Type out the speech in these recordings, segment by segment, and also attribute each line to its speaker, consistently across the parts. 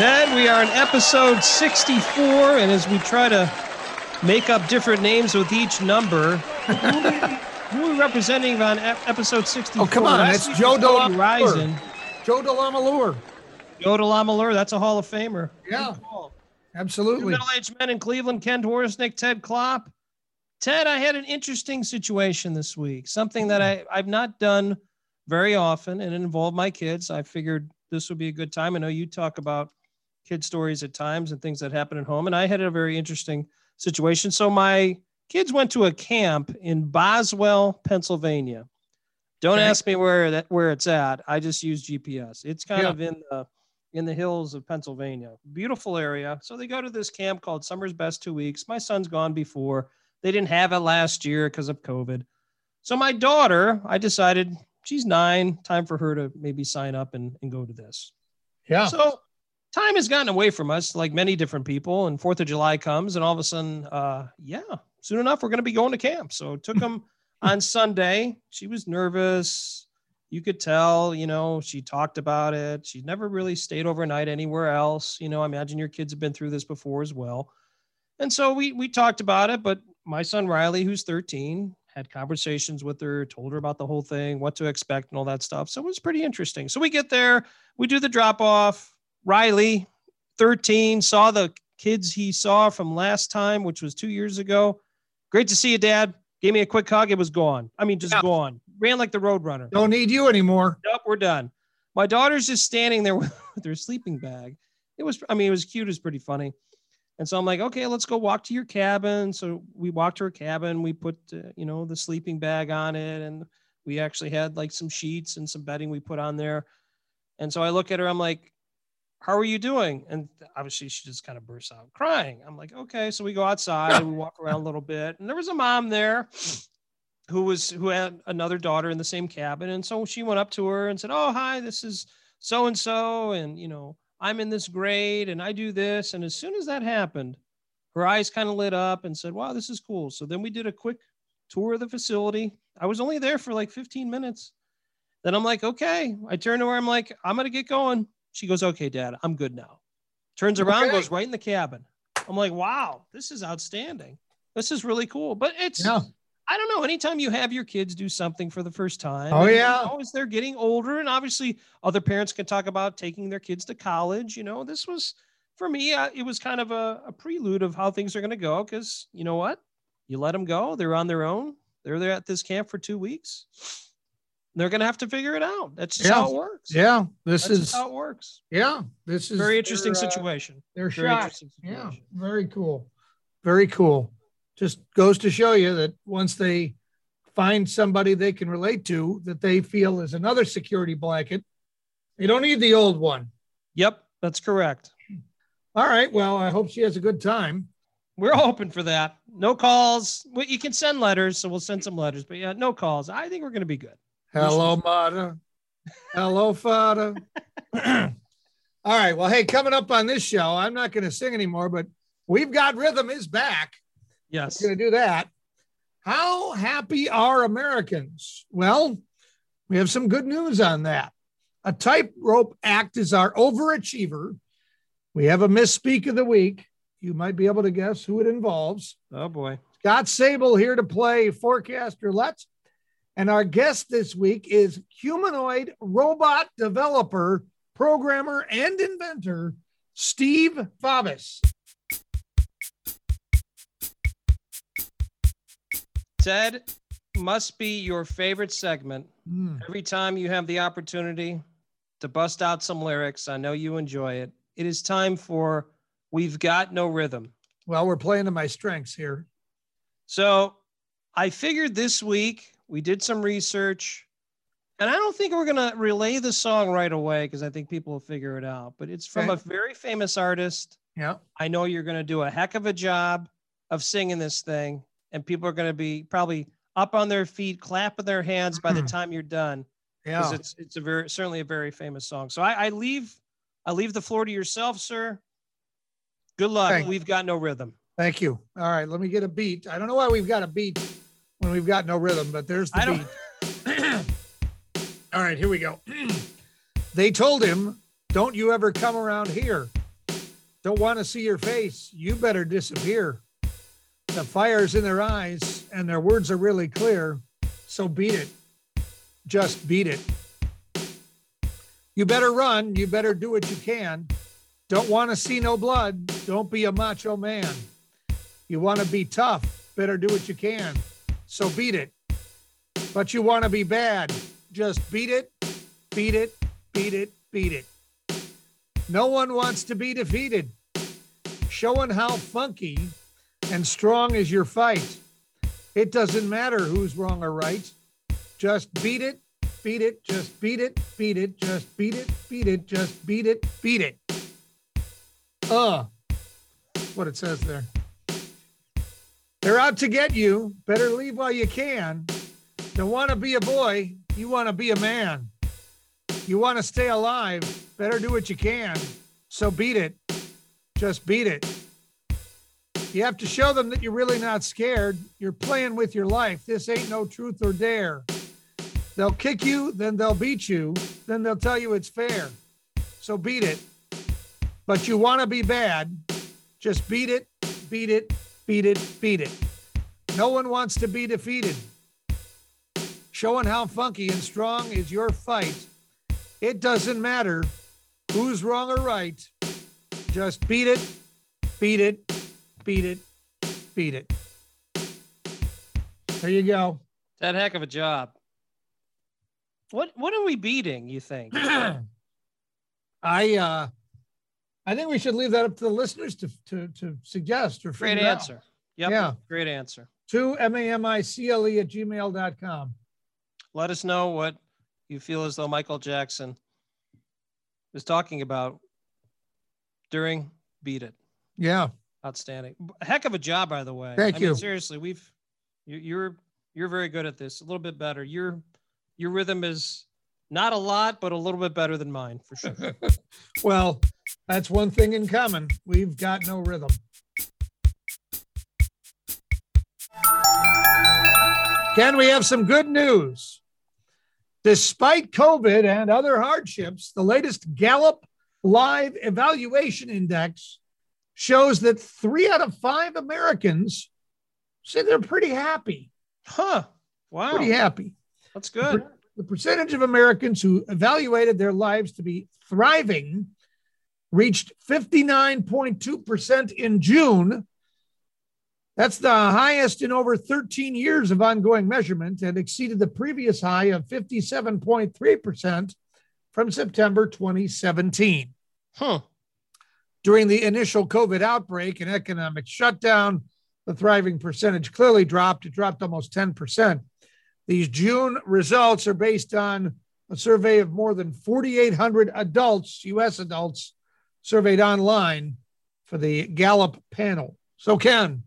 Speaker 1: Ted, we are in episode 64, and as we try to make up different names with each number, who are we representing on episode 64?
Speaker 2: Oh, come on,
Speaker 1: Last
Speaker 2: that's Joe
Speaker 1: DeLamielleure.
Speaker 2: Joe DeLamielleure.
Speaker 1: Joe DeLamielleure, that's a Hall of Famer.
Speaker 2: Yeah,
Speaker 1: Good call. Two
Speaker 2: absolutely.
Speaker 1: middle-aged men in Cleveland, Ken Dworsnik, Ted Klopp. Ted, I had an interesting situation this week, something that I, I've not done very often, and it involved my kids. I figured this would be a good time. I know you talk about kid stories at times and things that happen at home, and I had a very interesting situation. So my kids went to a camp in Boswell, Pennsylvania. Don't
Speaker 2: Okay.
Speaker 1: ask me where that where it's at. I just use GPS. It's kind
Speaker 2: Yeah.
Speaker 1: of in the in the hills of Pennsylvania. Beautiful area. So they go to this camp called Summer's Best Two Weeks. My son's gone before. They didn't have it last year because of COVID. So my daughter, I decided she's nine, time for her to maybe sign up and, and go to this.
Speaker 2: Yeah.
Speaker 1: So time has gotten away from us, like many different people, and Fourth of July comes, and all of a sudden, uh, yeah, soon enough, we're going to be going to camp. So took them on Sunday. She was nervous. You could tell, you know, she talked about it. She never really stayed overnight anywhere else. You know, I imagine your kids have been through this before as well. And so we we talked about it, but my son Riley, who's 13, had conversations with her, told her about the whole thing, what to expect, and all that stuff. So it was pretty interesting. So we get there, we do the drop off. Riley, 13, saw the kids he saw from last time, which was two years ago. Great to see you, Dad. Gave me a quick hug. It was gone. I mean, just
Speaker 2: Yeah.
Speaker 1: gone. Ran like the road runner.
Speaker 2: Don't need you anymore.
Speaker 1: Nope, we're done. My daughter's just standing there with, with her sleeping bag. It was, I mean, it was cute. It was pretty funny. And so I'm like, okay, let's go walk to your cabin. So we walked to her cabin. We put, uh, you know, the sleeping bag on it. And we actually had like some sheets and some bedding we put on there. And so I look at her, I'm like, how are you doing? And obviously she just kind of bursts out crying. I'm like, okay. So we go outside and we walk around a little bit. And there was a mom there who was who had another daughter in the same cabin. And so she went up to her and said, Oh, hi, this is so and so. And you know, I'm in this grade and I do this. And as soon as that happened, her eyes kind of lit up and said, Wow, this is cool. So then we did a quick tour of the facility. I was only there for like 15 minutes. Then I'm like, okay. I turn to her, I'm like, I'm gonna get going. She goes, Okay, dad, I'm good now. Turns around,
Speaker 2: Okay.
Speaker 1: goes right in the cabin. I'm like, wow, this is outstanding. This is really cool. But it's
Speaker 2: Yeah.
Speaker 1: I don't know. Anytime you have your kids do something for the first time,
Speaker 2: Oh,
Speaker 1: and, you
Speaker 2: yeah.
Speaker 1: know, as they're getting older, and obviously other parents can talk about taking their kids to college. You know, this was for me. Uh, it was kind of a, a prelude of how things are going to go. Because you know what, you let them go. They're on their own. They're there at this camp for two weeks. They're going to have to figure it out. That's just
Speaker 2: Yeah.
Speaker 1: how it works.
Speaker 2: Yeah. This
Speaker 1: That's
Speaker 2: is
Speaker 1: how it works.
Speaker 2: yeah. This is
Speaker 1: Very interesting
Speaker 2: their, uh,
Speaker 1: situation.
Speaker 2: Their
Speaker 1: Very interesting
Speaker 2: Yeah. Very cool. Very cool. Just goes to show you that once they find somebody they can relate to that they feel is another security blanket, they don't need the old one.
Speaker 1: Yep, that's correct.
Speaker 2: All right. Well, I hope she has a good time.
Speaker 1: We're hoping for that. No calls. Well, you can send letters, so we'll send some letters. But yeah, no calls. I think we're going to be good.
Speaker 2: Hello, mother. Hello, father. All right. Well, hey, coming up on this show, I'm not going to sing anymore, but we've got rhythm is back.
Speaker 1: Yes.
Speaker 2: We're going to do that. How happy are Americans? Well, we have some good news on that. A tightrope act is our overachiever. We have a misspeak of the week. You might be able to guess who it involves.
Speaker 1: Oh boy.
Speaker 2: Scott Sabol here to play forecaster. Let's. And our guest this week is humanoid robot developer, programmer, and inventor Steve Favis.
Speaker 1: Ted must be your favorite segment.
Speaker 2: Hmm.
Speaker 1: Every time you have the opportunity to bust out some lyrics, I know you enjoy it. It is time for We've Got No Rhythm.
Speaker 2: Well, we're playing to my strengths here.
Speaker 1: So I figured this week we did some research, and I don't think we're going to relay the song right away because I think people will figure it out. But it's from
Speaker 2: Okay.
Speaker 1: a very famous artist.
Speaker 2: Yeah.
Speaker 1: I know you're going to do a heck of a job of singing this thing, and people are going to be probably up on their feet, clapping their hands by the
Speaker 2: Mhm.
Speaker 1: time you're done because
Speaker 2: Yeah.
Speaker 1: it's it's a very certainly a very famous song. So I, I leave I leave the floor to yourself, sir. Good luck.
Speaker 2: Okay.
Speaker 1: We've got no rhythm.
Speaker 2: Thank you. All right. Let me get a beat. I don't know why we've got a beat when we've got no rhythm, but there's the beat. All right. Here we go. they told him, Don't you ever come around here. don't want to see your face. You better disappear. The fire's in their eyes and their words are really clear. So beat it. Just beat it. You better run. You better do what you can. Don't want to see no blood. Don't be a macho man. You want to be tough. Better do what you can. So beat it. But you want to be bad. Just beat it, beat it, beat it, beat it. No one wants to be defeated. Showing how funky and strong is your fight. It doesn't matter who's wrong or right. Just beat it, beat it, just beat it, beat it, just beat it, beat it, just beat it, beat it. Uh, what it says there. They're out to get you. Better leave while you can. Don't want to be a boy. You want to be a man. You want to stay alive. Better do what you can. So beat it. Just beat it. You have to show them that you're really not scared. You're playing with your life. This ain't no truth or dare. They'll kick you, then they'll beat you, then they'll tell you it's fair. So beat it. But you want to be bad. Just beat it, beat it, beat it, beat it. No one wants to be defeated. Showing how funky and strong is your fight. It doesn't matter who's wrong or right. Just beat it, beat it, beat it, beat it. There you go.
Speaker 1: That heck of a job. What what are we beating, you think?
Speaker 2: I uh I think we should leave that up to the listeners to to to suggest or
Speaker 1: Great
Speaker 2: figure out.
Speaker 1: answer. Yep.
Speaker 2: Yeah.
Speaker 1: Great answer.
Speaker 2: To M-A-M-I-C-L-E at gmail.com.
Speaker 1: Let us know what you feel as though Michael Jackson was talking about during Beat It.
Speaker 2: Yeah.
Speaker 1: Outstanding. Heck of a job, by the way.
Speaker 2: Thank
Speaker 1: I
Speaker 2: you.
Speaker 1: Mean, seriously, we've you- you're you're very good at this. A little bit better. Your your rhythm is not a lot, but a little bit better than mine for sure.
Speaker 2: Well, that's one thing in common. We've got no rhythm. Can we have some good news. Despite COVID and other hardships, the latest Gallup Life Evaluation Index shows that three out of five Americans say they're pretty happy.
Speaker 1: huh. Wow.
Speaker 2: Pretty happy.
Speaker 1: That's good.
Speaker 2: The percentage of Americans who evaluated their lives to be thriving reached 59.2% in June. That's the highest in over 13 years of ongoing measurement and exceeded the previous high of 57.3% from September 2017.
Speaker 1: Huh.
Speaker 2: During the initial COVID outbreak and economic shutdown, the thriving percentage clearly dropped. It dropped almost 10%. These June results are based on a survey of more than 4,800 adults, US adults, surveyed online for the Gallup panel. So, Ken,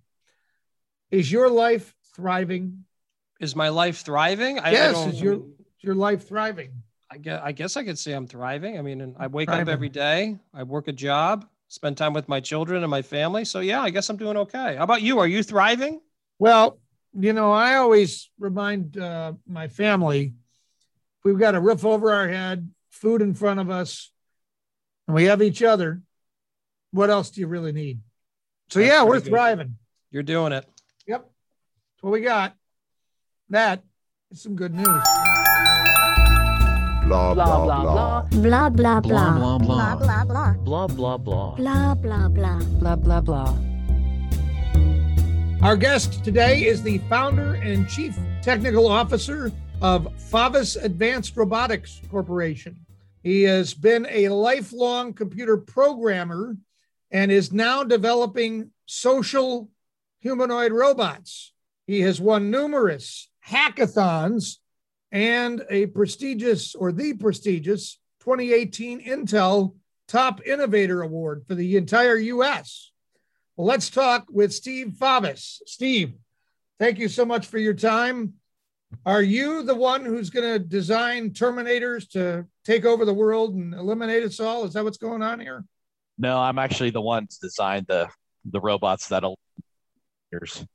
Speaker 2: is your life thriving?
Speaker 1: Is my life thriving? I, I
Speaker 2: yes,
Speaker 1: don't-
Speaker 2: is your, is your life thriving?
Speaker 1: I guess, I guess I could say I'm thriving. I mean, and I wake up every day. I work a job, spend time with my children and my family. So yeah, I guess I'm doing okay. How about you? Are you thriving?
Speaker 2: Well, you know, I always remind uh, my family we've got a roof over our head, food in front of us, and we have each other. What else do you really need? So,
Speaker 1: That's
Speaker 2: yeah, we're
Speaker 1: good.
Speaker 2: thriving.
Speaker 1: You're doing it.
Speaker 2: Yep. That's what we got. That is some good news.
Speaker 3: blah
Speaker 4: blah blah blah
Speaker 5: Blah blah blah.
Speaker 4: blah blah
Speaker 5: Blah blah blah.
Speaker 4: blah blah blah
Speaker 5: Blah blah blah.
Speaker 4: blah blah blah
Speaker 2: Our guest today is the founder and chief technical officer of Favis Advanced Robotics Corporation. He has been a lifelong computer programmer and is now developing social humanoid robots. He has won numerous hackathons and a prestigious or the prestigious 2018 Intel Top Innovator Award for the entire US. Well, let's talk with Steve Favis. Steve, thank you so much for your time. Are you the one who's going to design Terminators to take over the world and eliminate us all? Is that what's going on here?
Speaker 6: No, I'm actually the one to design the the robots that'll years.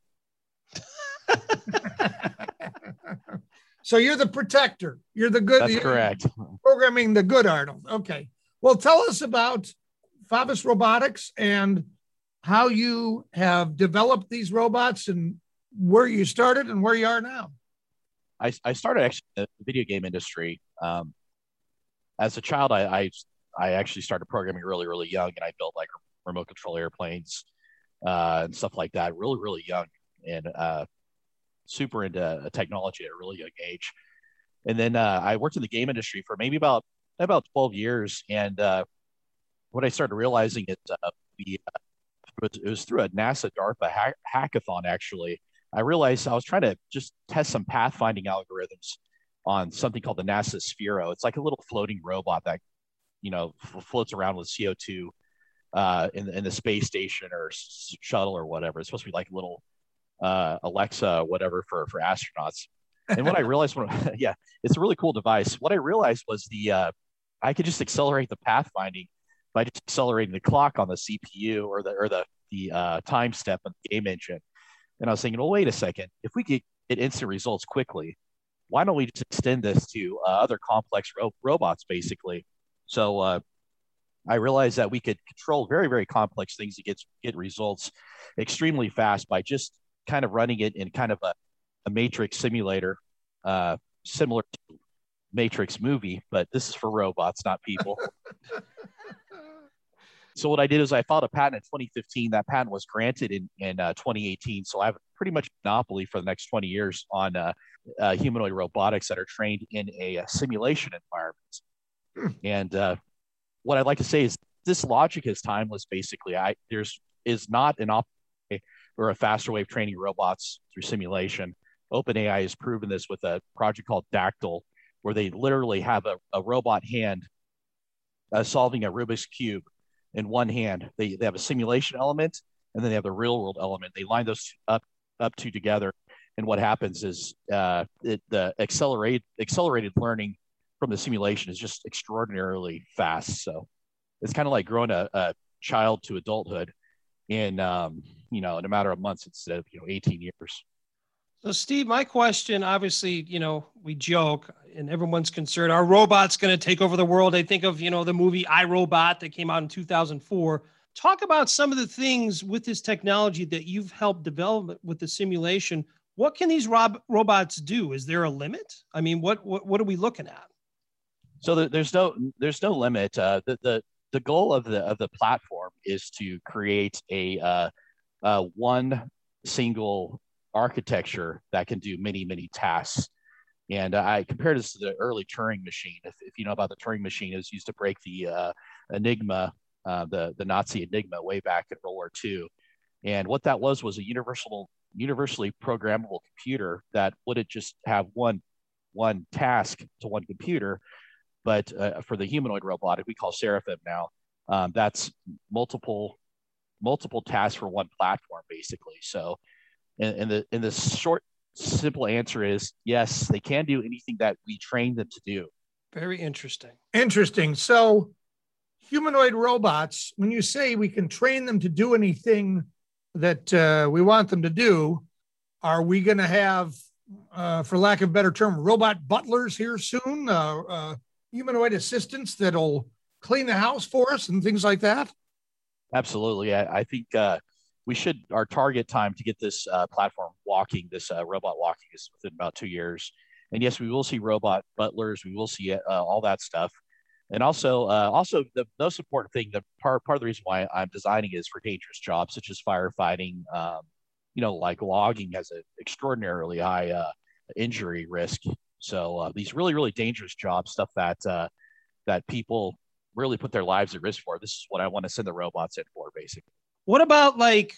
Speaker 2: so you're the protector. You're the good.
Speaker 6: That's correct.
Speaker 2: Programming the good Arnold. Okay. Well, tell us about Favis Robotics and how you have developed these robots and where you started and where you are now.
Speaker 6: I, I started actually in the video game industry. Um, as a child, I, I, I actually started programming really, really young, and I built like remote control airplanes uh, and stuff like that. Really, really young, and uh, super into technology at a really young age. And then uh, I worked in the game industry for maybe about about 12 years, and uh, what I started realizing is uh, the it was, it was through a NASA DARPA hack- hackathon actually I realized I was trying to just test some pathfinding algorithms on something called the NASA Sphero. It's like a little floating robot that, you know, f- floats around with CO2 uh, in, in the space station or s- shuttle or whatever. It's supposed to be like a little uh, Alexa, whatever for, for astronauts. And what I realized when, yeah, it's a really cool device. What I realized was the, uh, I could just accelerate the pathfinding by just accelerating the clock on the CPU or the, or the, the uh, time step of the game engine. And I was thinking, well, wait a second. If we could get instant results quickly, why don't we just extend this to uh, other complex ro- robots, basically? So uh, I realized that we could control very, very complex things to get get results extremely fast by just kind of running it in kind of a, a matrix simulator, uh, similar to Matrix movie, but this is for robots, not people. so what I did is I filed a patent in 2015. That patent was granted in in uh, 2018. So I have pretty much monopoly for the next 20 years on uh, uh, humanoid robotics that are trained in a, a simulation environment. Hmm. And uh, what I'd like to say is this logic is timeless. Basically, I there's is not an op or a faster way of training robots through simulation. OpenAI has proven this with a project called Dactyl, where they literally have a, a robot hand uh, solving a Rubik's cube in one hand. They, they have a simulation element and then they have the real world element. They line those up up two together, and what happens is uh, it, the accelerated accelerated learning from the simulation is just extraordinarily fast. So it's kind of like growing a, a child to adulthood in um, you know in a matter of months instead of you know 18 years.
Speaker 1: So, Steve, my question obviously, you know, we joke and everyone's concerned are robot's going to take over the world. I think of, you know, the movie I Robot that came out in 2004. Talk about some of the things with this technology that you've helped develop with the simulation. What can these rob- robots do? Is there a limit? I mean, what, what, what are we looking at?
Speaker 6: So there's no there's no limit. Uh, the, the the goal of the of the platform is to create a uh, uh, one single architecture that can do many, many tasks. And uh, I compare this to the early Turing machine. If, if you know about the Turing machine, it was used to break the uh, Enigma, uh, the, the Nazi Enigma way back in World War II. And what that was was a universal, universally programmable computer that wouldn't just have one, one task to one computer, but uh, for the humanoid robotic, we call Seraphim now, um, that's multiple, multiple tasks for one platform, basically. So and, and the and the short, simple answer is yes, they can do anything that we train them to do.
Speaker 1: Very interesting.
Speaker 2: Interesting. So, humanoid robots, when you say we can train them to do anything that uh, we want them to do, are we going to have, uh, for lack of a better term, robot butlers here soon? Uh, uh, humanoid assistants that'll clean the house for us and things like that?
Speaker 6: Absolutely. I, I think uh, we should our target time to get this uh, platform walking, this uh, robot walking, is within about two years. And yes, we will see robot butlers. We will see uh, all that stuff. And also, uh, also the most important thing, the part part of the reason why I'm designing is for dangerous jobs such as firefighting. Um, you know, like logging has an extraordinarily high uh, injury risk. So uh, these really, really dangerous jobs, stuff that that people really put their lives at risk for. This is what I want to send the robots in for, basically.
Speaker 1: What about like,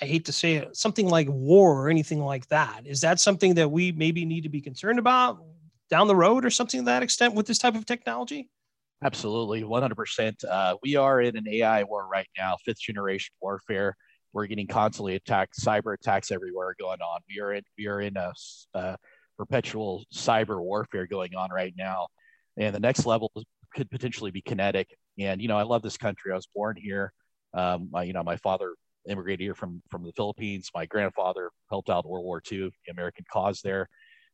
Speaker 1: I hate to say it, something like war or anything like that? Is that something that we maybe need to be concerned about down the road or something to that extent with this type of technology?
Speaker 6: Absolutely, 100%. Uh, we are in an AI war right now, fifth generation warfare. We're getting constantly attacked, cyber attacks everywhere going on. We are in we are in a, a perpetual cyber warfare going on right now, and the next level could potentially be kinetic. And you know, I love this country. I was born here. Um, my, you know, my father immigrated here from from the Philippines. My grandfather helped out World War II, the American cause there.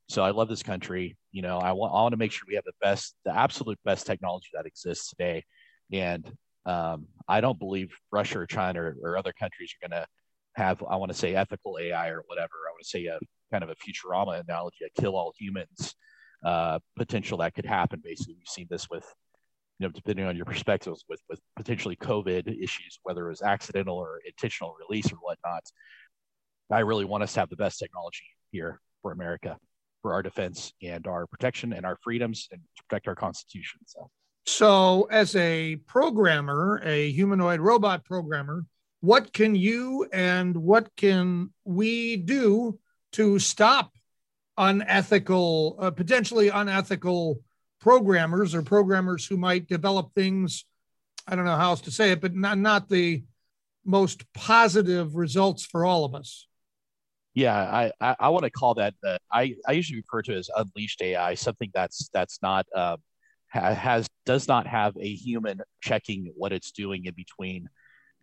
Speaker 6: So I love this country. You know, I want I want to make sure we have the best, the absolute best technology that exists today. And Um, I don't believe Russia or China or, or other countries are going to have, I want to say, ethical AI or whatever. I want to say a kind of a Futurama analogy, a kill all humans uh, potential that could happen. Basically, we've seen this with, you know, depending on your perspectives, with with potentially COVID issues, whether it was accidental or intentional release or whatnot. I really want us to have the best technology here for America, for our defense and our protection and our freedoms, and to protect our Constitution. So.
Speaker 2: So, as a programmer, a humanoid robot programmer, what can you and what can we do to stop unethical, uh, potentially unethical programmers or programmers who might develop things? I don't know how else to say it, but not, not the most positive results for all of us.
Speaker 6: Yeah, I, I, I want to call that uh, I, I usually refer to as unleashed AI, something that's that's not um, has does not have a human checking what it's doing in between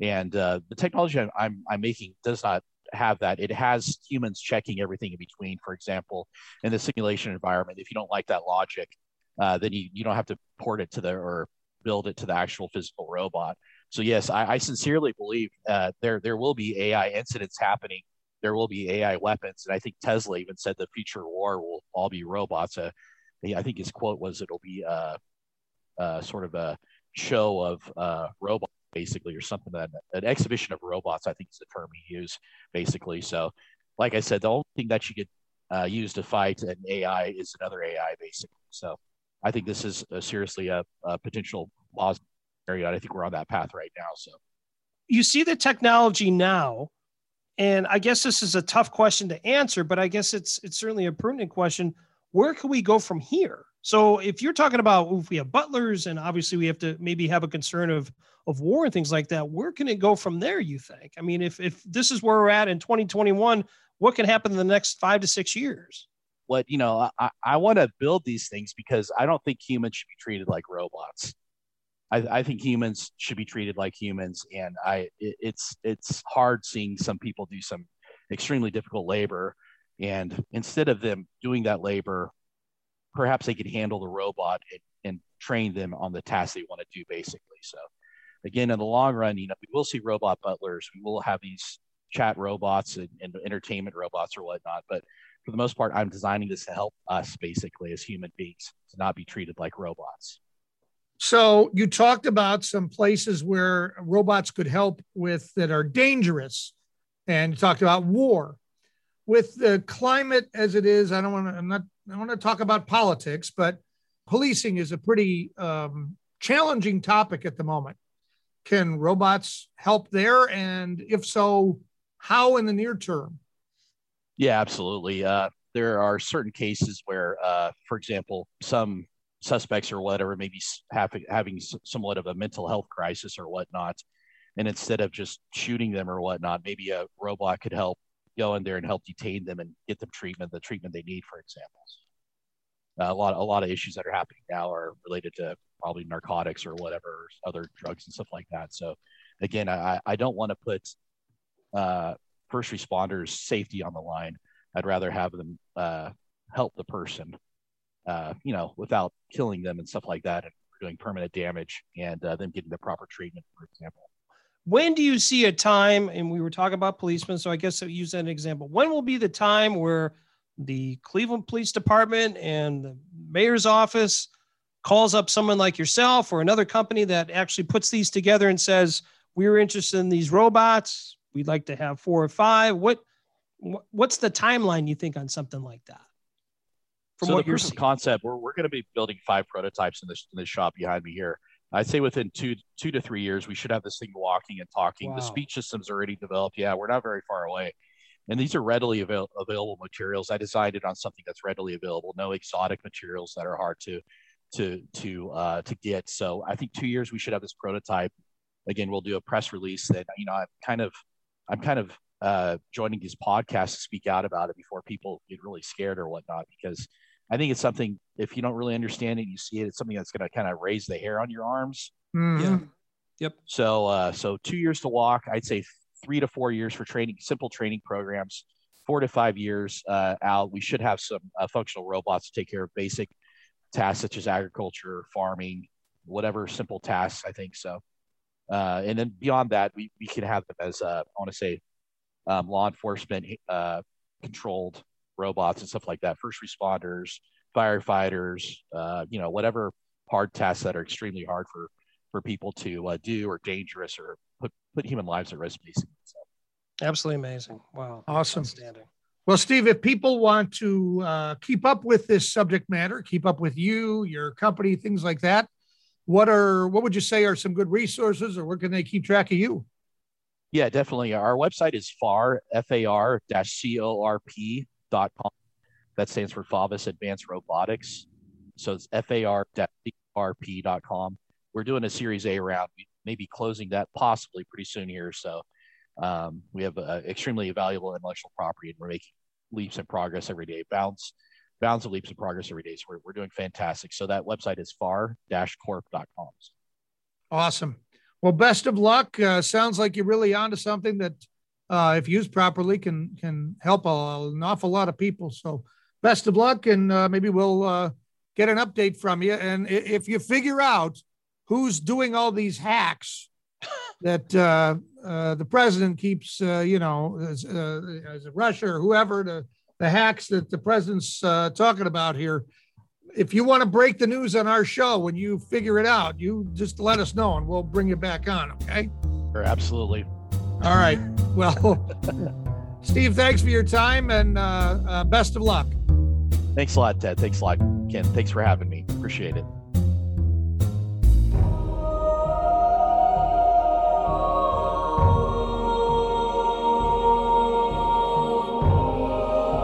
Speaker 6: and uh, the technology I'm, I'm making does not have that it has humans checking everything in between for example in the simulation environment if you don't like that logic uh, then you, you don't have to port it to the or build it to the actual physical robot so yes i, I sincerely believe uh, there there will be ai incidents happening there will be ai weapons and i think tesla even said the future war will all be robots uh, I think his quote was, "It'll be a, a sort of a show of uh, robots, basically, or something that an exhibition of robots." I think is the term he used, basically. So, like I said, the only thing that you could uh, use to fight an AI is another AI, basically. So, I think this is a, seriously a, a potential loss area. I think we're on that path right now. So,
Speaker 1: you see the technology now and i guess this is a tough question to answer but i guess it's it's certainly a pertinent question where can we go from here? So if you're talking about if we have butlers and obviously we have to maybe have a concern of of war and things like that, where can it go from there? You think? I mean, if if this is where we're at in 2021, what can happen in the next five to six years?
Speaker 6: What you know, I, I want to build these things because I don't think humans should be treated like robots. I, I think humans should be treated like humans, and I it, it's it's hard seeing some people do some extremely difficult labor and instead of them doing that labor, perhaps they could handle the robot and, and train them on the task they want to do, basically. So, again, in the long run, you know, we will see robot butlers. We will have these chat robots and, and entertainment robots or whatnot. But for the most part, I'm designing this to help us basically as human beings to not be treated like robots.
Speaker 2: So you talked about some places where robots could help with that are dangerous, and you talked about war with the climate as it is, I don't want to. I'm not. I want to talk about politics, but policing is a pretty um, challenging topic at the moment. Can robots help there, and if so, how in the near term?
Speaker 6: Yeah, absolutely. Uh, there are certain cases where, uh, for example, some suspects or whatever may be having, having somewhat of a mental health crisis or whatnot. And instead of just shooting them or whatnot, maybe a robot could help go in there and help detain them and get them treatment, the treatment they need, for example. Uh, a lot, a lot of issues that are happening now are related to probably narcotics or whatever, other drugs and stuff like that. So, again, I, I don't want to put uh, first responders' safety on the line. I'd rather have them uh, help the person, uh, you know, without killing them and stuff like that, and doing permanent damage, and uh, them getting the proper treatment, for example.
Speaker 1: When do you see a time and we were talking about policemen so i guess i'll use that an example. When will be the time where the cleveland police department and the mayor's office calls up someone like yourself or another company that actually puts these together and says we're interested in these robots we'd like to have four or five what what's the timeline you think on something like that
Speaker 6: from so what the proof of concept we're, we're going to be building five prototypes in this in this shop behind me here I'd say within two two to three years, we should have this thing walking and talking. Wow. The speech system's already developed. Yeah, we're not very far away. And these are readily avail- available materials. I designed it on something that's readily available. No exotic materials that are hard to to to uh, to get. So I think two years we should have this prototype. Again, we'll do a press release that you know I'm kind of I'm kind of uh, joining these podcasts to speak out about it before people get really scared or whatnot because I think it's something if you don't really understand it, you see it, it's something that's going to kind of raise the hair on your arms.
Speaker 1: Mm-hmm. Yeah. Yep.
Speaker 6: So, uh, so two years to walk. I'd say three to four years for training, simple training programs. Four to five years uh, out, we should have some uh, functional robots to take care of basic tasks such as agriculture, farming, whatever simple tasks. I think so. Uh, and then beyond that, we, we can have them as uh, I want to say um, law enforcement uh, controlled robots and stuff like that. First responders, firefighters, uh, you know, whatever hard tasks that are extremely hard for for people to uh, do or dangerous or put put human lives at risk, basically. So.
Speaker 1: Absolutely amazing. Wow.
Speaker 2: Awesome.
Speaker 1: Outstanding.
Speaker 2: Well, Steve, if people want to uh, keep up with this subject matter, keep up with you, your company, things like that, what are what would you say are some good resources, or where can they keep track of you?
Speaker 6: Yeah, definitely. Our website is far f a r dash c o r p dot com. That stands for Favis Advanced Robotics. So it's f a r dash c o r p dot com. We're doing a Series A round. We may be closing that possibly pretty soon here. So um, we have uh, extremely valuable intellectual property, and we're making leaps in progress every day. Bounds, bounds of leaps of progress every day. So we're, we're doing fantastic. So that website is far-corp.com.
Speaker 2: Awesome. Well, best of luck. Uh, sounds like you're really onto something that, uh, if used properly, can can help a, an awful lot of people. So, best of luck, and uh, maybe we'll uh, get an update from you. And if you figure out who's doing all these hacks that uh, uh, the president keeps, uh, you know, as, uh, as Russia or whoever, the, the hacks that the president's uh, talking about here. If you want to break the news on our show when you figure it out, you just let us know and we'll bring you back on. Okay.
Speaker 6: Or absolutely.
Speaker 2: All right. Well, Steve, thanks for your time and uh, uh, best of luck.
Speaker 6: Thanks a lot, Ted. Thanks a lot, Ken. Thanks for having me. Appreciate it.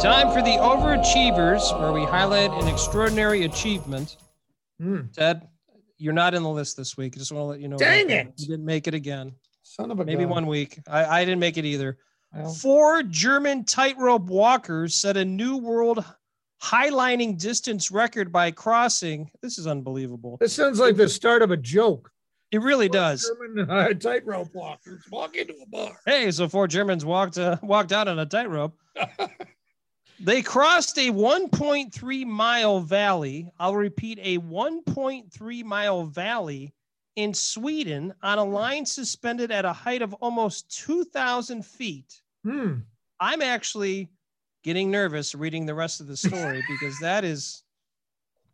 Speaker 1: Time for the overachievers, where we highlight an extraordinary achievement.
Speaker 2: Hmm.
Speaker 1: Ted, you're not in the list this week. I just want to let you know.
Speaker 2: Dang it.
Speaker 1: You didn't make it again.
Speaker 2: Son of a
Speaker 1: Maybe
Speaker 2: gun.
Speaker 1: one week. I, I didn't make it either.
Speaker 2: Well,
Speaker 1: Four German tightrope walkers set a new world highlining distance record by crossing. This is unbelievable.
Speaker 2: this sounds like the start of a joke.
Speaker 1: It really does.
Speaker 2: German uh, tightrope walkers walk into a bar.
Speaker 1: Hey, so four Germans walked uh, walked out on a tightrope. They crossed a 1.3 mile valley. I'll repeat a 1.3 mile valley in Sweden on a line suspended at a height of almost 2,000 feet.
Speaker 2: Hmm.
Speaker 1: I'm actually getting nervous reading the rest of the story because that is,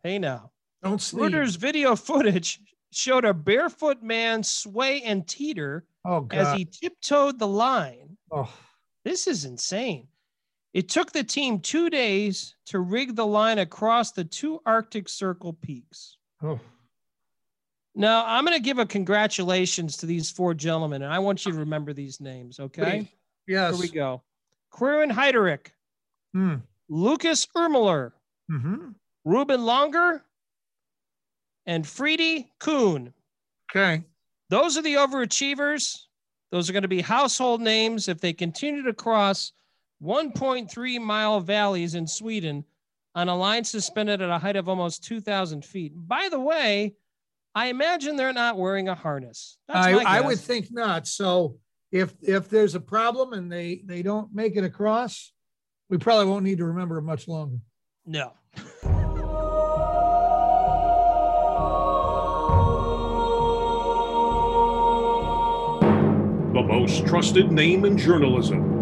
Speaker 1: hey now.
Speaker 2: Don't sleep.
Speaker 1: Reuters video footage showed a barefoot man sway and teeter
Speaker 2: Oh
Speaker 1: as he tiptoed the line.
Speaker 2: oh.
Speaker 1: This is insane. It took the team two days to rig the line across the two Arctic Circle peaks.
Speaker 2: oh.
Speaker 1: Now, I'm going to give a congratulations to these four gentlemen, and I want you to remember these names, okay?
Speaker 2: Please. Yes.
Speaker 1: Here we go. Quirin Hertterich,
Speaker 2: Hmm.
Speaker 1: Lukas Irmler,
Speaker 2: Mm-hmm.
Speaker 1: Ruben Langer, and Friedi Kühne.
Speaker 2: Okay.
Speaker 1: Those are the overachievers. Those are going to be household names if they continue to cross 1.3 mile valleys in Sweden on a line suspended at a height of almost 2,000 feet. By the way, I imagine they're not wearing a harness.
Speaker 2: I, I would think not. So if if there's a problem and they they don't make it across, we probably won't need to remember it much longer.
Speaker 1: no.
Speaker 3: The most trusted name in journalism.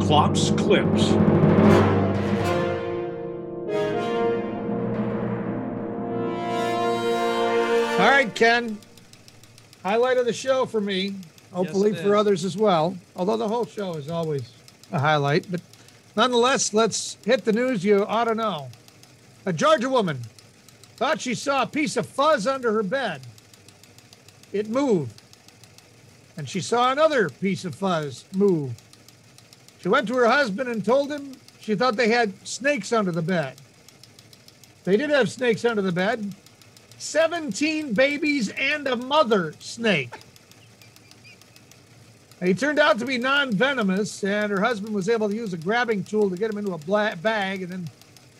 Speaker 3: Klopp's Clips.
Speaker 2: All right, Ken. Highlight of the show for me. Hopefully
Speaker 1: it
Speaker 2: for
Speaker 1: is.
Speaker 2: others as well. Although the whole show is always a highlight, but nonetheless, let's hit the news you ought to know. A Georgia woman thought she saw a piece of fuzz under her bed. It moved. And she saw another piece of fuzz move. She went to her husband and told him she thought they had snakes under the bed. They did have snakes under the bed. 17 babies and a mother snake. He turned out to be non venomous, and her husband was able to use a grabbing tool to get him into a bla- bag, and then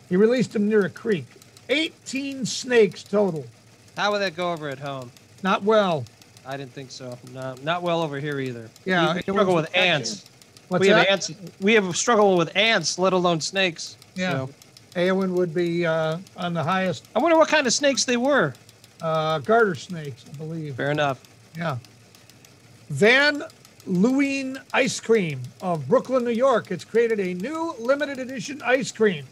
Speaker 2: he released him near a creek. 18 snakes total.
Speaker 1: How would that go over at home?
Speaker 2: Not well.
Speaker 1: I didn't think so. No, not well over here either.
Speaker 2: Yeah, it
Speaker 1: struggle with ants.
Speaker 2: What's
Speaker 1: we have ants. We have a struggle with ants, let alone snakes.
Speaker 2: Yeah.
Speaker 1: So,
Speaker 2: Eowyn would be uh, on the highest
Speaker 1: I wonder what kind of snakes they were.
Speaker 2: uh, garter snakes, I believe.
Speaker 1: Fair enough.
Speaker 2: Yeah. Van Leeuwen Ice Cream of Brooklyn, New York has created a new limited edition ice cream.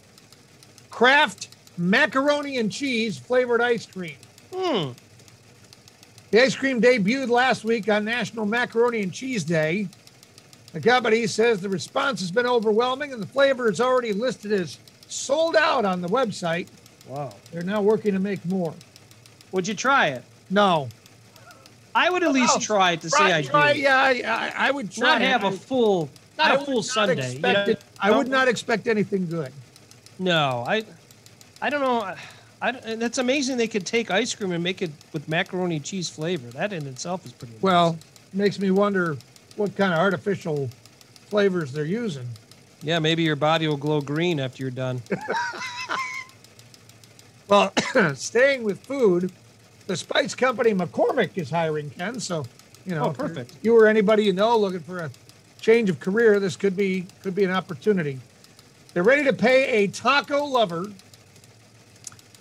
Speaker 2: Kraft macaroni and cheese flavored ice cream.
Speaker 1: Hmm.
Speaker 2: The ice cream debuted last week on National Macaroni and Cheese Day. The company says the response has been overwhelming and the flavor is already listed as sold out on the website.
Speaker 1: Wow.
Speaker 2: They're now working to make more.
Speaker 1: Would you try it?
Speaker 2: No.
Speaker 1: I would at least
Speaker 2: Oh,
Speaker 1: try it to
Speaker 2: Try-
Speaker 1: say I
Speaker 2: try-
Speaker 1: do.
Speaker 2: Yeah, I, I, I would try.
Speaker 1: Not have
Speaker 2: I-
Speaker 1: a full,
Speaker 2: I
Speaker 1: not a full sundae. you
Speaker 2: expect
Speaker 1: know?
Speaker 2: it- I would not expect anything good.
Speaker 1: No, I, I don't know. I, and that's amazing they could take ice cream and make it with macaroni and cheese flavor. That in itself is pretty. Amazing.
Speaker 2: Well, makes me wonder what kind of artificial flavors they're using.
Speaker 1: yeah, maybe your body will glow green after you're done.
Speaker 2: Well, staying with food, the spice company McCormick is hiring Ken. So, you know,
Speaker 1: Oh, perfect.
Speaker 2: You or anybody you know looking for a change of career, this could be could be an opportunity. They're ready to pay a taco lover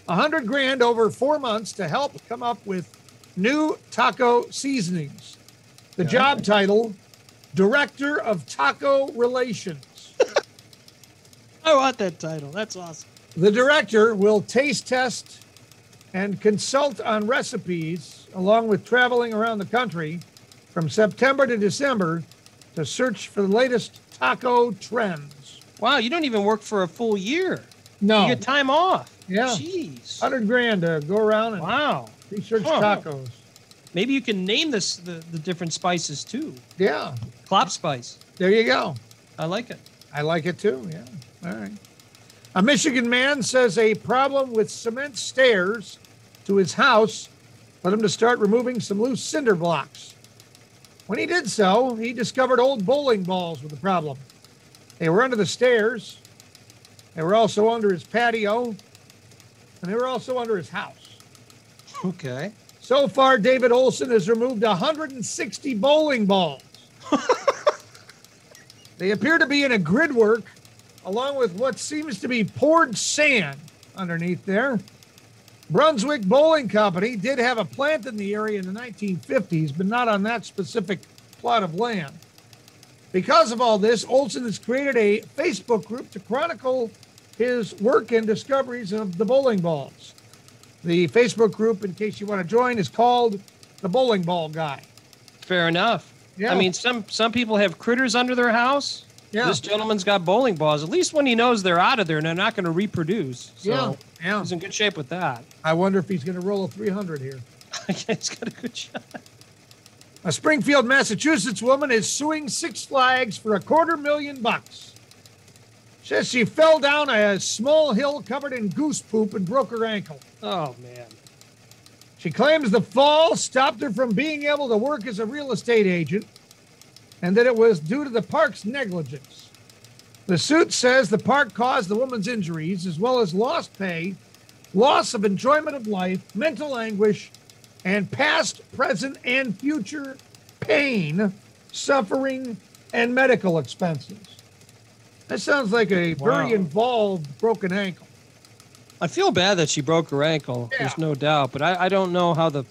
Speaker 2: a hundred grand over four months to help come up with new taco seasonings. The
Speaker 1: Yeah.
Speaker 2: job title: Director of Taco Relations.
Speaker 1: I want that title. That's awesome.
Speaker 2: The director will taste test and consult on recipes along with traveling around the country from September to December to search for the latest taco trends.
Speaker 1: Wow, you don't even work for a full year.
Speaker 2: No,
Speaker 1: You get time off.
Speaker 2: Yeah.
Speaker 1: Jeez.
Speaker 2: 100 grand to go around and
Speaker 1: Wow.
Speaker 2: research
Speaker 1: Huh.
Speaker 2: tacos.
Speaker 1: Maybe you can name this the, the different spices too.
Speaker 2: Yeah,
Speaker 1: Klopp spice.
Speaker 2: there you go.
Speaker 1: I like it.
Speaker 2: I like it too. Yeah. All right. A Michigan man says a problem with cement stairs to his house led him to start removing some loose cinder blocks. When he did so, he discovered old bowling balls with the problem. They were under the stairs. They were also under his patio, and they were also under his house.
Speaker 1: Okay.
Speaker 2: So far, David Olson has removed 160 bowling balls. they appear to be in a grid work, along with what seems to be poured sand underneath there. Brunswick Bowling Company did have a plant in the area in the 1950s, but not on that specific plot of land. Because of all this, Olson has created a Facebook group to chronicle his work and discoveries of the bowling balls. The Facebook group, in case you want to join, is called the Bowling Ball Guy.
Speaker 1: Fair enough.
Speaker 2: Yeah.
Speaker 1: I mean, some some people have critters under their house.
Speaker 2: Yeah.
Speaker 1: This gentleman's got bowling balls. At least when he knows they're out of there and they're not going to reproduce. So
Speaker 2: yeah. Yeah.
Speaker 1: he's in good shape with that.
Speaker 2: I wonder if he's going to roll a 300 here.
Speaker 1: he's got a good shot.
Speaker 2: A Springfield, Massachusetts woman is suing Six Flags for a quarter million bucks. Says she fell down a small hill covered in goose poop and broke her ankle.
Speaker 1: Oh man.
Speaker 2: She claims the fall stopped her from being able to work as a real estate agent and that it was due to the park's negligence. The suit says the park caused the woman's injuries as well as lost pay, loss of enjoyment of life, mental anguish, and past, present, and future pain, suffering, and medical expenses. That sounds like a very
Speaker 1: Wow.
Speaker 2: involved broken ankle.
Speaker 1: I feel bad that she broke her ankle.
Speaker 2: Yeah.
Speaker 1: There's no doubt, but I, I don't know how the,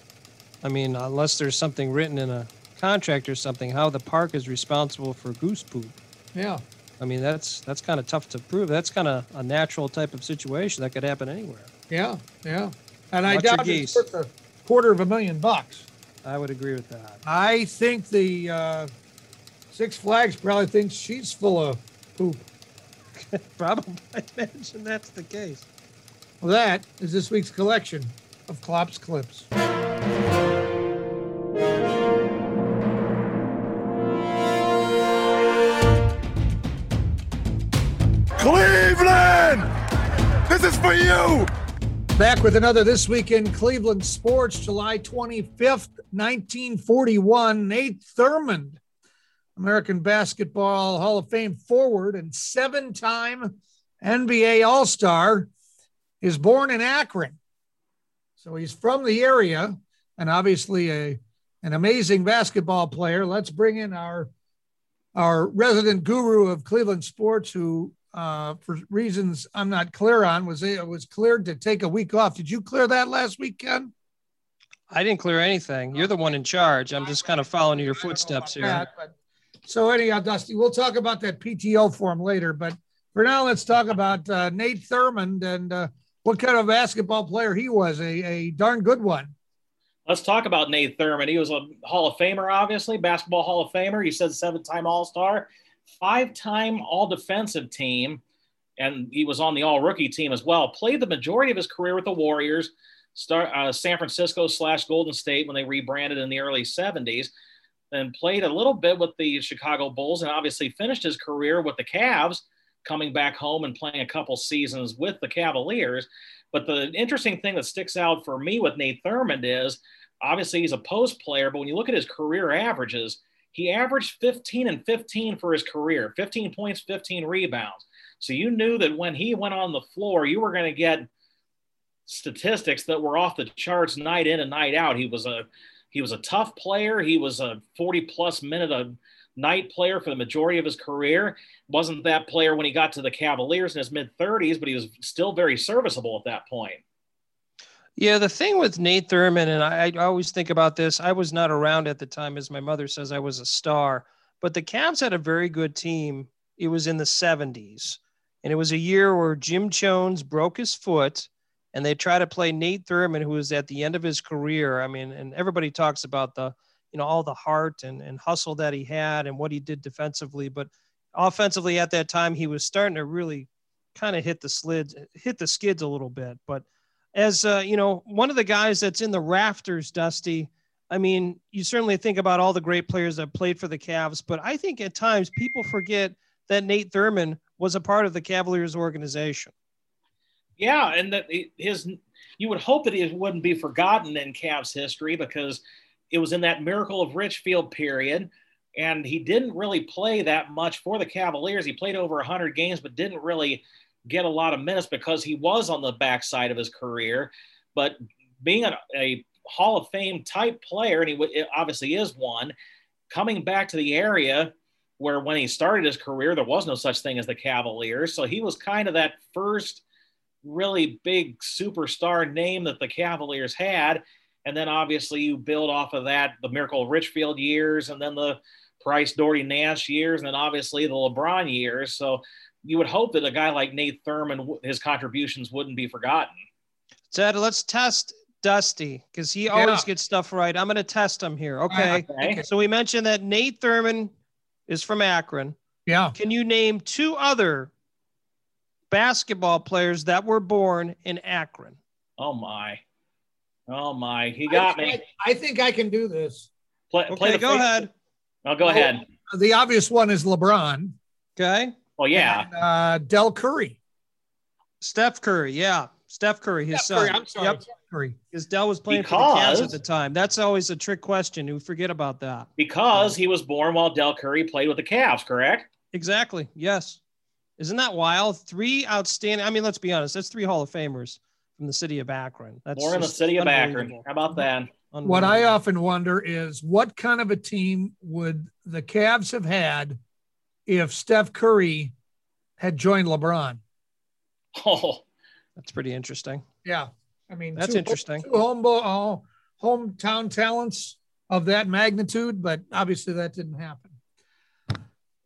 Speaker 1: I mean, unless there's something written in a contract or something, how the park is responsible for goose poop.
Speaker 2: Yeah.
Speaker 1: I mean, that's that's kind of tough to prove. That's kind of a natural type of situation that could happen anywhere.
Speaker 2: Yeah, yeah. And I
Speaker 1: Watch your
Speaker 2: doubt
Speaker 1: geese.
Speaker 2: it's worth a quarter of a million bucks.
Speaker 1: I would agree with that.
Speaker 2: I think the uh, Six Flags probably thinks she's full of poop.
Speaker 1: Probably, I imagine that's the case.
Speaker 2: Well, that is this week's collection of Klopp's clips.
Speaker 5: Cleveland! This is for you!
Speaker 2: Back with another This Week in Cleveland Sports, July 25th, 1941. Nate Thurmond, American Basketball Hall of Fame forward and seven time NBA All Star, is born in Akron. So he's from the area and obviously a, an amazing basketball player. Let's bring in our, our resident guru of Cleveland sports who uh, for reasons I'm not clear on, was was cleared to take a week off. Did you clear that last week, Ken?
Speaker 1: I didn't clear anything. You're the one in charge. I'm just kind of following your footsteps here.
Speaker 2: That, So anyhow, Dusty, we'll talk about that PTO form later. But for now, let's talk about uh, Nate Thurmond and uh, what kind of basketball player he was. A, a darn good one.
Speaker 7: Let's talk about Nate Thurmond. He was a Hall of Famer, obviously, basketball Hall of Famer. He said seven time All Star, five time All Defensive team, and he was on the All Rookie team as well. Played the majority of his career with the Warriors, start, uh, San Francisco slash Golden State when they rebranded in the early 70s, and played a little bit with the Chicago Bulls, and obviously finished his career with the Cavs, coming back home and playing a couple seasons with the Cavaliers. But the interesting thing that sticks out for me with Nate Thurmond is obviously he's a post player, but when you look at his career averages, he averaged 15 and 15 for his career 15 points, 15 rebounds. So you knew that when he went on the floor, you were going to get statistics that were off the charts night in and night out. He was a he was a tough player. He was a 40 plus minute a night player for the majority of his career. Wasn't that player when he got to the Cavaliers in his mid 30s, but he was still very serviceable at that point.
Speaker 1: Yeah, the thing with Nate Thurmond, and I, I always think about this. I was not around at the time, as my mother says, I was a star. But the Cavs had a very good team. It was in the 70s, and it was a year where Jim Chones broke his foot, and they try to play Nate Thurmond, who was at the end of his career. I mean, and everybody talks about the, you know, all the heart and, and hustle that he had and what he did defensively, but offensively at that time, he was starting to really kind of hit the slids, hit the skids a little bit, but as uh, you know, one of the guys that's in the rafters, Dusty. I mean, you certainly think about all the great players that played for the Cavs, but I think at times people forget that Nate Thurmond was a part of the Cavaliers organization.
Speaker 7: Yeah, and that his you would hope that he wouldn't be forgotten in Cavs history because it was in that miracle of Richfield period, and he didn't really play that much for the Cavaliers. He played over 100 games, but didn't really get a lot of minutes because he was on the backside of his career. But being a, a Hall of Fame type player, and he w- obviously is one, coming back to the area where when he started his career, there was no such thing as the Cavaliers. So he was kind of that first really big superstar name that the Cavaliers had. And then obviously you build off of that the Miracle Richfield years and then the Price Daugherty Nance years, and then obviously the LeBron years. So you would hope that a guy like Nate Thurmond, his contributions wouldn't be forgotten.
Speaker 1: Ted, let's test Dusty because he always gets stuff right. I'm going to test him here. Okay?
Speaker 7: Okay.
Speaker 1: So we mentioned that Nate Thurmond is from Akron.
Speaker 2: Yeah.
Speaker 1: Can you name two other basketball players that were born in Akron?
Speaker 7: Oh my. Oh my. He got
Speaker 2: I,
Speaker 7: me.
Speaker 2: I, I think I can do this.
Speaker 7: Play, play
Speaker 1: Okay,
Speaker 7: the
Speaker 1: go
Speaker 7: fake-
Speaker 1: ahead.
Speaker 7: Oh, go ahead.
Speaker 2: The obvious one is LeBron.
Speaker 1: Okay.
Speaker 7: Oh yeah.
Speaker 2: And, uh, Dell Curry.
Speaker 1: Steph Curry. Yeah. Steph Curry, his
Speaker 2: Steph Curry,
Speaker 1: son.
Speaker 2: I'm sorry.
Speaker 1: Yep.
Speaker 2: Steph Curry.
Speaker 1: Because Dell was playing for the Cavs at the time. That's always a trick question. You forget about that.
Speaker 7: Because he was born while Dell Curry played with the Cavs, correct?
Speaker 1: Exactly. Yes. Isn't that wild? Three outstanding. I mean, let's be honest. That's three Hall of Famers from the city of Akron. That's
Speaker 7: Born in the city of Akron. How about that?
Speaker 2: What I often wonder is what kind of a team would the Cavs have had if Steph Curry had joined LeBron?
Speaker 7: Oh,
Speaker 1: That's pretty interesting.
Speaker 2: Yeah. I mean,
Speaker 1: That's
Speaker 2: two-
Speaker 1: interesting.
Speaker 2: Two home, uh, hometown talents of that magnitude, but obviously that didn't happen.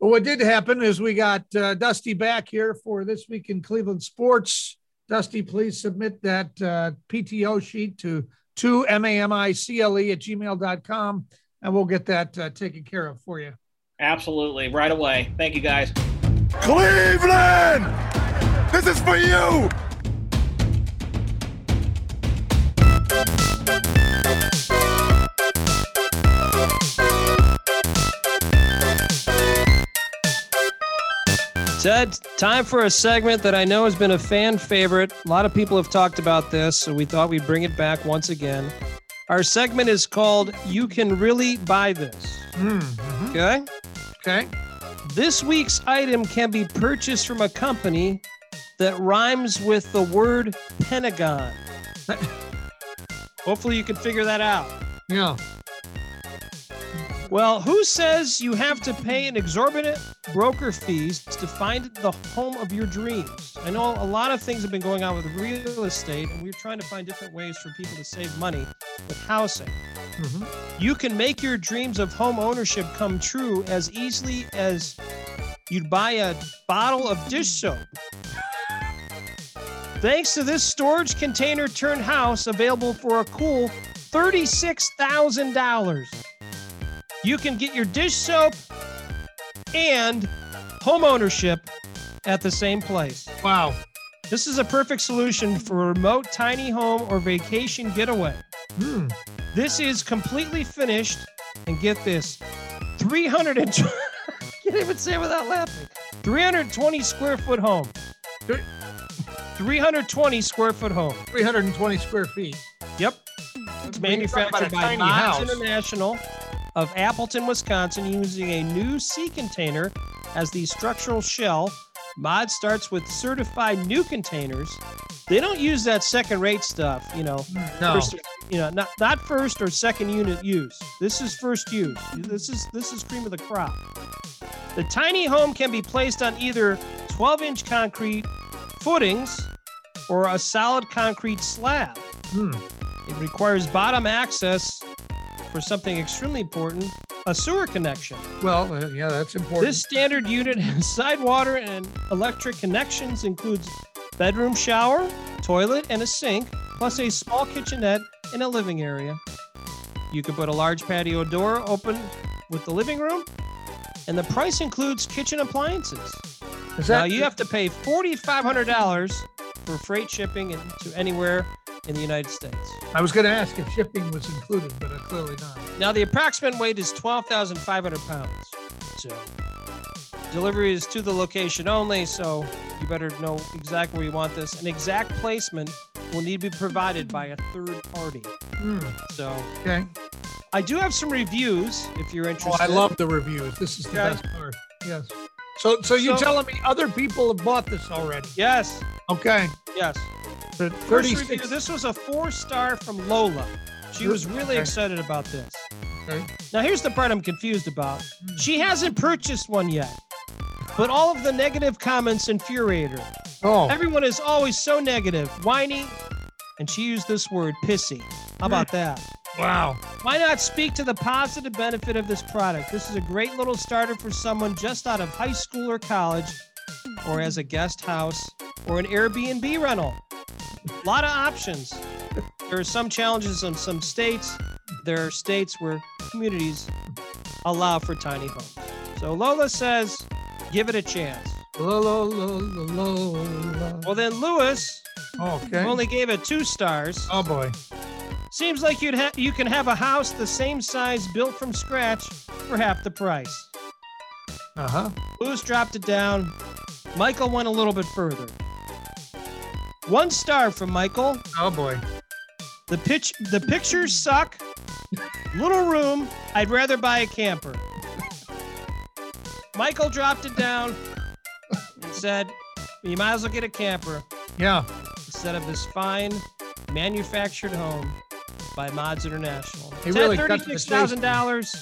Speaker 2: But what did happen is we got uh, Dusty back here for this week in Cleveland sports. Dusty, please submit that uh, PTO sheet to 2mamicle at gmail.com and we'll get that uh, taken care of for you.
Speaker 7: absolutely. Right away. Thank you, guys.
Speaker 5: Cleveland! This is for you!
Speaker 1: Ted, time for a segment that I know has been a fan favorite. A lot of people have talked about this, so we thought we'd bring it back once again. Our segment is called You Can Really Buy This.
Speaker 2: Mhm.
Speaker 1: Okay?
Speaker 2: Okay.
Speaker 1: This week's item can be purchased from a company that rhymes with the word Pentagon. Hopefully, you can figure that out.
Speaker 2: Yeah.
Speaker 1: Well, who says you have to pay an exorbitant broker fees to find the home of your dreams? I know a lot of things have been going on with real estate, and we're trying to find different ways for people to save money with housing.
Speaker 2: Mhm.
Speaker 1: You can make your dreams of home ownership come true as easily as you'd buy a bottle of dish soap. Thanks to this storage container turned house available for a cool $36,000. You can get your dish soap and home ownership at the same place.
Speaker 2: Wow.
Speaker 1: This is a perfect solution for a remote tiny home or vacation getaway.
Speaker 2: Hmm.
Speaker 1: This is completely finished, and get this 320. can't even say it without laughing. 320 square foot home. 320 square foot home.
Speaker 2: 320 square feet.
Speaker 1: Yep. It's
Speaker 2: When you talk about
Speaker 1: manufactured by
Speaker 2: tiny
Speaker 1: Mods
Speaker 2: house.
Speaker 1: International of Appleton, Wisconsin, using a new sea container as the structural shell. Mod starts with certified new containers. They don't use that second-rate stuff, you know.
Speaker 2: No.
Speaker 1: First, you know, not not first or second unit use. This is first use. This is this is cream of the crop. The tiny home can be placed on either 12-inch concrete footings or a solid concrete slab.
Speaker 2: Hmm.
Speaker 1: It requires bottom access for something extremely important a sewer connection.
Speaker 2: Well, uh, yeah, that's important.
Speaker 1: This standard unit has side water and electric connections, includes bedroom shower, toilet, and a sink, plus a small kitchenette and a living area. You can put a large patio door open with the living room, and the price includes kitchen appliances.
Speaker 2: Is that, Now
Speaker 1: you have to pay forty-five hundred dollars for freight shipping and to anywhere in the United States.
Speaker 2: I was going to ask if shipping was included, but uh, clearly not.
Speaker 1: Now the approximate weight is twelve thousand five hundred pounds. So delivery is to the location only. So you better know exactly where you want this. An exact placement will need to be provided by a third party.
Speaker 2: Hmm.
Speaker 1: So
Speaker 2: Okay.
Speaker 1: I do have some reviews if you're
Speaker 2: Oh,
Speaker 1: interested.
Speaker 2: I love the reviews. This is the
Speaker 1: Okay.
Speaker 2: best part. Yes. So, so you're
Speaker 1: So-
Speaker 2: telling me other people have bought this already?
Speaker 1: Yes,
Speaker 2: Okay.
Speaker 1: yes.
Speaker 2: The
Speaker 1: First review.
Speaker 2: 36.
Speaker 1: This was a four star from Lola. She was really
Speaker 2: Okay.
Speaker 1: excited about this.
Speaker 2: Okay.
Speaker 1: Now here's the part I'm confused about. Hmm. She hasn't purchased one yet, but all of the negative comments infuriate her.
Speaker 2: Oh,
Speaker 1: Everyone is always so negative, whiny, and she used this word, pissy. How about that?
Speaker 2: Wow.
Speaker 1: Why not speak to the positive benefit of this product? This is a great little starter for someone just out of high school or college, or as a guest house, or an Airbnb rental. A lot of options. There are some challenges in some states. There are states where communities allow for tiny homes. So Lola says, give it a chance. Well, then Lewis
Speaker 2: Okay.
Speaker 1: only gave it two stars.
Speaker 2: Oh boy.
Speaker 1: Seems like you'd ha- you can have a house the same size built from scratch for half the price.
Speaker 2: Uh huh.
Speaker 1: Lewis dropped it down. Michael went a little bit further. One star from Michael.
Speaker 2: Oh boy.
Speaker 1: The pitch the pictures suck. Little room. I'd rather buy a camper. Michael dropped it down and said, You might as well get a camper
Speaker 2: Yeah.
Speaker 1: instead of this fine manufactured home by Mods International.
Speaker 2: He really
Speaker 1: at
Speaker 2: cut to the
Speaker 1: thirty-six thousand dollars.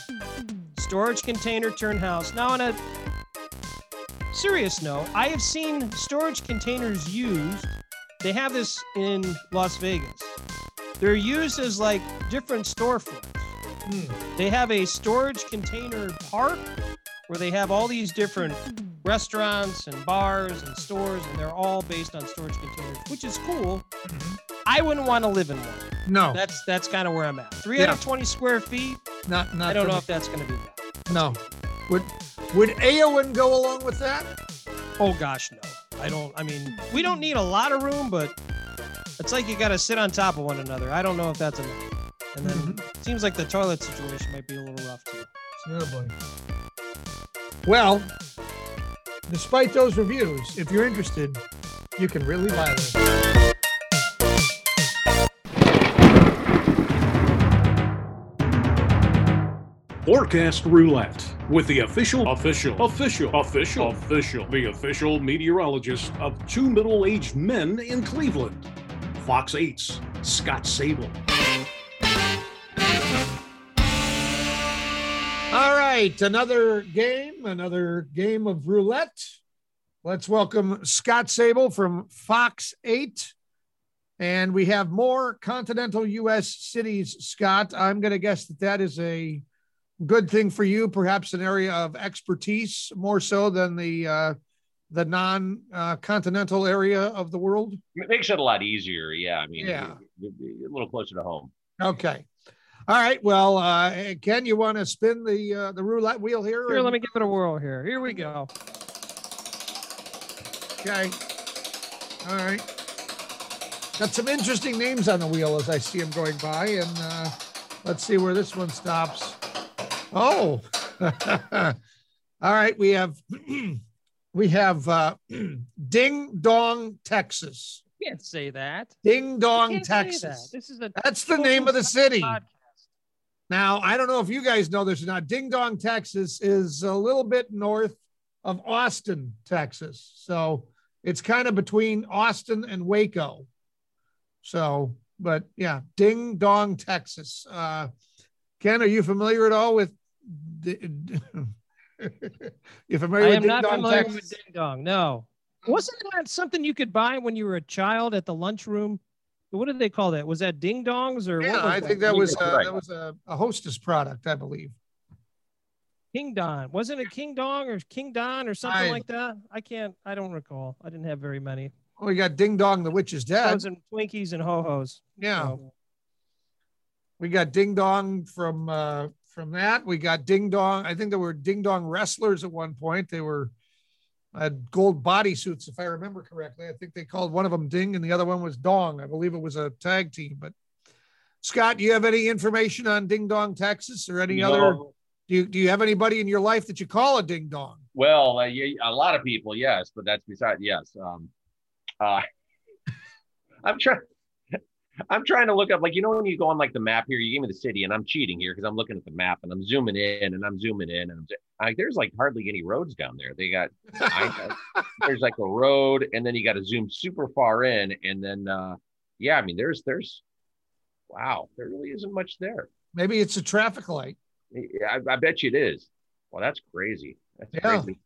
Speaker 1: Storage container turned house. Now, on a serious note, I have seen storage containers used. They have this in Las Vegas. They're used as like different storefronts.
Speaker 2: Hmm.
Speaker 1: They have a storage container park where they have all these different restaurants and bars and stores, and they're all based on storage containers, which is cool.
Speaker 2: Mhm.
Speaker 1: I wouldn't want to live in one.
Speaker 2: No,
Speaker 1: That's that's kind of where I'm at. 320 square feet.
Speaker 2: not not.
Speaker 1: I don't know
Speaker 2: me.
Speaker 1: if that's going to be that.
Speaker 2: No. Would would Aowen go along with that?
Speaker 1: Oh gosh, no. I don't. I mean, we don't need a lot of room, but it's like you got to sit on top of one another. I don't know if that's enough. And then
Speaker 2: Mhm.
Speaker 1: it seems like the toilet situation might be a little rough too.
Speaker 2: Oh boy. Well, despite those reviews, if you're interested, you can really buy this.
Speaker 3: Forecast Roulette with the official, official, official, official, official, the official meteorologist of two middle aged men in Cleveland. Fox 8's Scott
Speaker 2: Sabol. Right, another game, another game of roulette. Let's welcome Scott Sabol from Fox 8. And we have more continental U.S. cities, Scott. I'm going to guess that that is a good thing for you, perhaps an area of expertise more so than the uh, the non uh, continental area of the world.
Speaker 8: It makes it a lot easier. Yeah. I mean,
Speaker 2: Yeah.
Speaker 8: a little closer to home.
Speaker 2: Okay. All right. Well, uh, Ken, you want to spin the uh, the roulette wheel here?
Speaker 1: Here, let me give it a whirl here. Here we go.
Speaker 2: Okay. All right. Got some interesting names on the wheel as I see them going by, and uh, let's see where this one stops. Oh. All right. We have we have uh, Ding Dong, Texas.
Speaker 1: You can't say that.
Speaker 2: Ding Dong,
Speaker 1: can't that.
Speaker 2: Texas.
Speaker 1: This is a
Speaker 2: That's the name of the city.
Speaker 1: podcast.
Speaker 2: Now, I don't know if you guys know this or not. Ding Dong, Texas is a little bit north of Austin, Texas. So it's kind of between Austin and Waco. So, but yeah, Ding Dong, Texas. Uh, Ken, are you familiar at all with? you familiar
Speaker 1: I am
Speaker 2: Ding
Speaker 1: not
Speaker 2: Dong,
Speaker 1: familiar
Speaker 2: Texas?
Speaker 1: with Ding Dong. No. Wasn't that something you could buy when you were a child at the lunchroom? What did they call that? Was that ding dongs or
Speaker 2: Yeah,
Speaker 1: what was
Speaker 2: I
Speaker 1: that?
Speaker 2: think that was uh, that was a, a hostess product, I believe.
Speaker 1: King Don? Wasn't it King Dong or King Don or something
Speaker 2: I-
Speaker 1: like that? I can't. I don't recall. I didn't have very many.
Speaker 2: Oh, we got Ding Dong, the witch is dead.
Speaker 1: Those and Twinkies and ho hos.
Speaker 2: Yeah. We got Ding Dong from uh, from that. We got Ding Dong. I think there were Ding Dong wrestlers at one point. They were had gold bodysuits, if I remember correctly. I think they called one of them Ding and the other one was Dong. I believe it was a tag team. But Scott, do you have any information on Ding Dong, Texas, or any
Speaker 8: No.
Speaker 2: other? Do you, do you have anybody in your life that you call a Ding Dong?
Speaker 8: Well, uh, yeah, a lot of people, yes, but that's beside yes. Um, uh, I'm trying. I'm trying to look up, like you know, when you go on like the map here, you gave me the city, and I'm cheating here because I'm looking at the map and I'm zooming in and I'm zooming in, and I'm like, there's like hardly any roads down there. They got I, there's like a road, and then you got to zoom super far in, and then uh, yeah, I mean, there's there's wow, there really isn't much there.
Speaker 2: Maybe it's a traffic light.
Speaker 8: I, I bet you it is. Well, that's crazy. That's
Speaker 2: Yeah.
Speaker 8: crazy.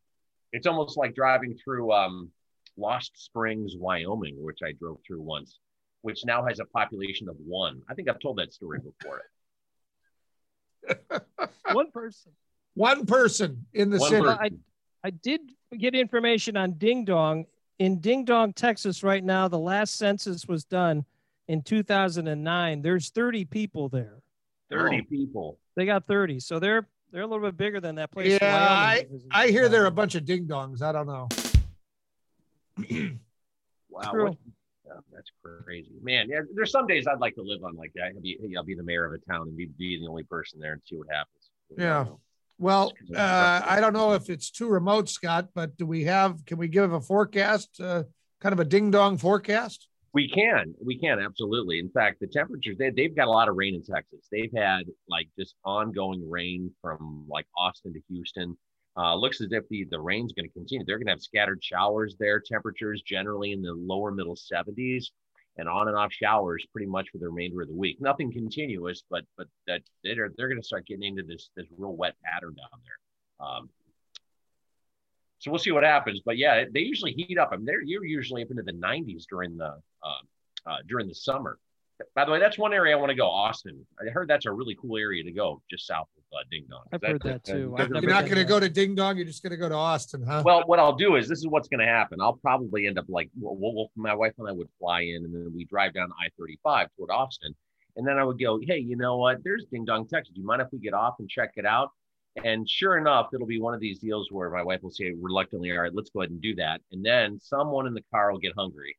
Speaker 8: It's almost like driving through um, Lost Springs, Wyoming, which I drove through once, which now has a population of one. I think I've told that story before.
Speaker 1: One person.
Speaker 2: One person in the
Speaker 8: One
Speaker 2: city.
Speaker 8: person.
Speaker 1: I, I did get information on Ding Dong. In Ding Dong, Texas, right now, the last census was done in 2009. There's 30 people there.
Speaker 8: 30
Speaker 2: Oh.
Speaker 8: people.
Speaker 1: They got 30. So they're they're a little bit bigger than that place.
Speaker 2: Yeah,
Speaker 1: Wyoming was in
Speaker 2: I hear there are a bunch of ding dongs. I don't know.
Speaker 8: Wow.
Speaker 1: True.
Speaker 8: what- yeah, that's crazy. Man, yeah, there's some days I'd like to live on like that. I'll be, I'll be the mayor of a town and be, be the only person there and see what happens.
Speaker 2: Yeah. Well, uh, I don't know if it's too remote, Scott, but do we have, can we give a forecast, uh, kind of a ding dong forecast?
Speaker 8: We can, we can absolutely. In fact, the temperatures they they've got a lot of rain in Texas. They've had like just ongoing rain from like Austin to Houston. Uh, looks as if the the rain's going to continue. They're going to have scattered showers there. Temperatures generally in the lower middle 70s, and on and off showers pretty much for the remainder of the week. Nothing continuous, but but that they're they're going to start getting into this this real wet pattern down there. Um, so we'll see what happens. But yeah, they usually heat up. I mean, they're you're usually up into the 90s during the uh, uh, during the summer. By the way, that's one area I want to go. Austin. I heard that's a really cool area to go, just south of uh, Ding Dong.
Speaker 1: I've heard that too.
Speaker 8: uh,
Speaker 1: I've
Speaker 2: You're not going to go to ding dong. You're just going to go to Austin, huh?
Speaker 8: Well, what I'll do is this is what's going to happen. I'll probably end up like we'll, we'll, my wife and I would fly in, and then we drive down I-35 toward Austin, and then I would go, hey, you know what? There's Ding Dong, Texas. Do you mind if we get off and check it out? And sure enough, it'll be one of these deals where my wife will say reluctantly, all right, let's go ahead and do that. And then someone in the car will get hungry,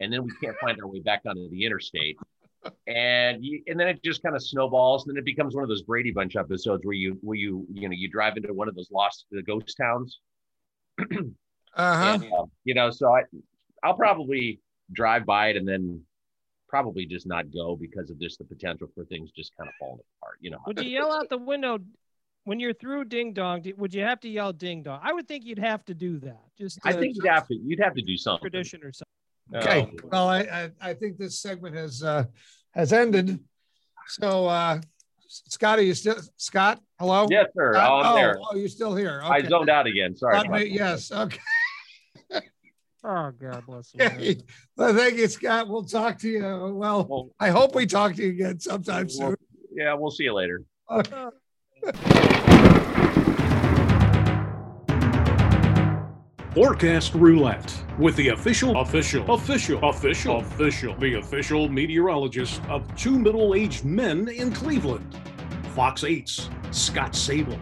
Speaker 8: and then we can't find our way back onto the interstate. And you, and then it just kind of snowballs. And then it becomes one of those Brady Bunch episodes where you where you you know you drive into one of those lost the ghost towns
Speaker 2: Uh-huh.
Speaker 8: and, uh, you know, so I, I'll probably drive by it and then probably just not go because of just the potential for things just kind of falling apart. You know,
Speaker 1: Would you yell out the window when you're through Ding Dong? Would you have to yell Ding Dong? I would think you'd have to do that. Just
Speaker 8: I think you'd have to you'd have to do something.
Speaker 1: tradition or something.
Speaker 2: Okay.
Speaker 8: Uh,
Speaker 2: Well, I, I, I think this segment has, uh, has ended. So, uh, Scott, are you still, Scott, Hello?
Speaker 8: Yes, sir.
Speaker 2: Uh,
Speaker 8: Oh, I'm
Speaker 2: oh,
Speaker 8: there.
Speaker 2: oh, you're still here.
Speaker 8: I zoned out again. Sorry. About
Speaker 2: me- yes. Okay.
Speaker 1: Oh God bless you.
Speaker 2: Okay. Well, thank you, Scott. We'll talk to you. Well,
Speaker 8: Well,
Speaker 2: I hope we talk to you again sometime soon.
Speaker 8: yeah, we'll see you later.
Speaker 3: Forecast Roulette with the official, official, official, official, official, the official meteorologist of two middle aged men in Cleveland. Fox 8's Scott Sabol.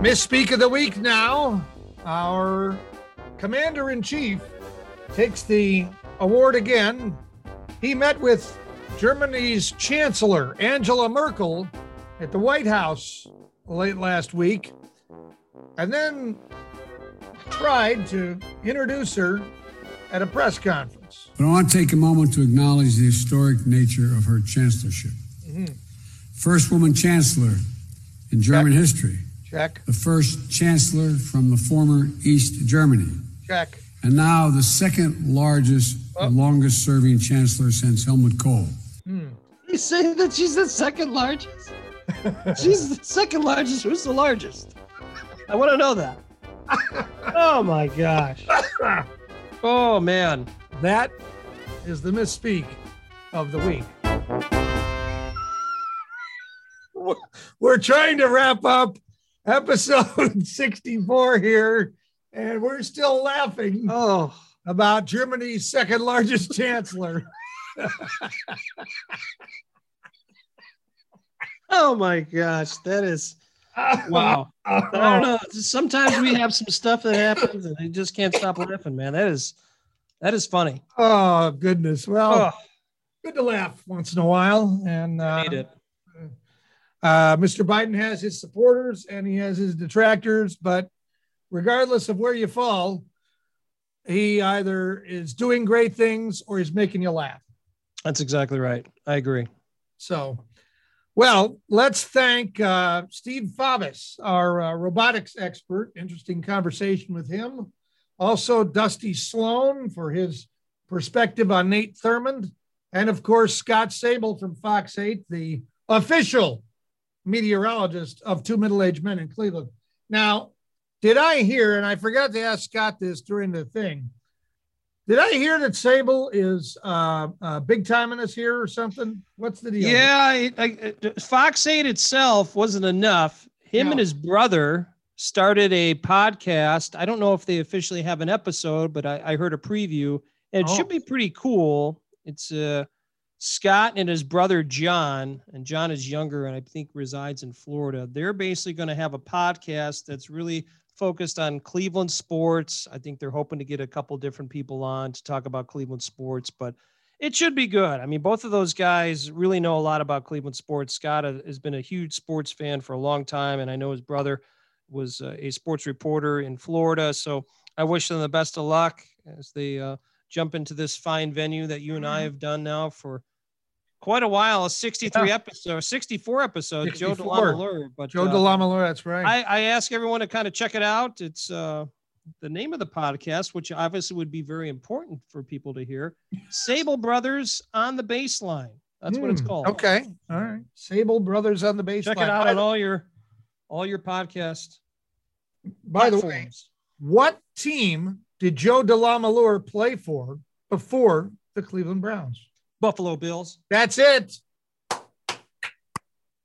Speaker 2: Misspeak of the week now. Our commander in chief takes the award again. He met with Germany's Chancellor Angela Merkel at the White House late last week and then tried to introduce her at a press conference.
Speaker 9: But I want to take a moment to acknowledge the historic nature of her chancellorship. Mm-hmm. First woman chancellor in German history,
Speaker 2: Check,
Speaker 9: the first chancellor from the former East Germany,
Speaker 2: check.
Speaker 9: and now the second largest oh. and longest serving chancellor since Helmut Kohl. Hmm.
Speaker 1: You say that she's the second largest? she's the second largest. Who's the largest? I want to know that. oh my gosh. Oh man.
Speaker 2: That is the misspeak of the week. We're- We're trying to wrap up episode 64 here, and we're still laughing
Speaker 1: Oh.
Speaker 2: about Germany's second largest chancellor.
Speaker 1: Oh my gosh. That is wow. I don't know. Sometimes we have some stuff that happens and I just can't stop laughing, man. That is that is funny.
Speaker 2: Oh, goodness. Well,
Speaker 1: Oh,
Speaker 2: good to laugh once in a while. And
Speaker 1: I
Speaker 2: uh,
Speaker 1: need it.
Speaker 2: Uh, Mr. Biden has his supporters and he has his detractors, but regardless of where you fall, he either is doing great things or he's making you laugh.
Speaker 1: That's exactly right. I agree.
Speaker 2: So, well, let's thank uh, Steve Favis, our uh, robotics expert. Interesting conversation with him. Also, Dusty Sloan for his perspective on Nate Thurmond. And of course, Scott Sabol from Fox 8, the official meteorologist of two middle aged men in Cleveland. Now, did I hear, and I forgot to ask Scott this during the thing, did I hear that Sabol is uh, uh, big time in us here or something? What's the deal?
Speaker 1: Yeah, I, I, Fox 8 itself wasn't enough. Him
Speaker 2: No.
Speaker 1: and his brother started a podcast. I don't know if they officially have an episode, but I, I heard a preview. And it
Speaker 2: Oh.
Speaker 1: should be pretty cool. It's uh, Scott and his brother John, and John is younger and I think resides in Florida. They're basically going to have a podcast that's really focused on Cleveland sports. I think they're hoping to get a couple different people on to talk about Cleveland sports, but it should be good. I mean, both of those guys really know a lot about Cleveland sports. Scott has been a huge sports fan for a long time, and I know his brother was uh, a sports reporter in Florida. So I wish them the best of luck as they uh, jump into this fine venue that you and I have done now for quite a while. A 63
Speaker 2: Yeah.
Speaker 1: episode, 64 episodes. Joe
Speaker 2: 64.
Speaker 1: DeLamielleure. But
Speaker 2: Joe
Speaker 1: uh,
Speaker 2: DeLamielleure, that's right.
Speaker 1: I, I ask everyone to kind of check it out. It's uh, the name of the podcast, which obviously would be very important for people to hear. Sabol Brothers on the baseline. That's what it's
Speaker 2: Hmm,
Speaker 1: called.
Speaker 2: Okay. All right. Sabol Brothers on the baseline.
Speaker 1: Check it out
Speaker 2: By,
Speaker 1: on all your all your podcast.
Speaker 2: by the way, what team did Joe DeLamielleure play for before the Cleveland Browns?
Speaker 1: Buffalo Bills
Speaker 2: That's it.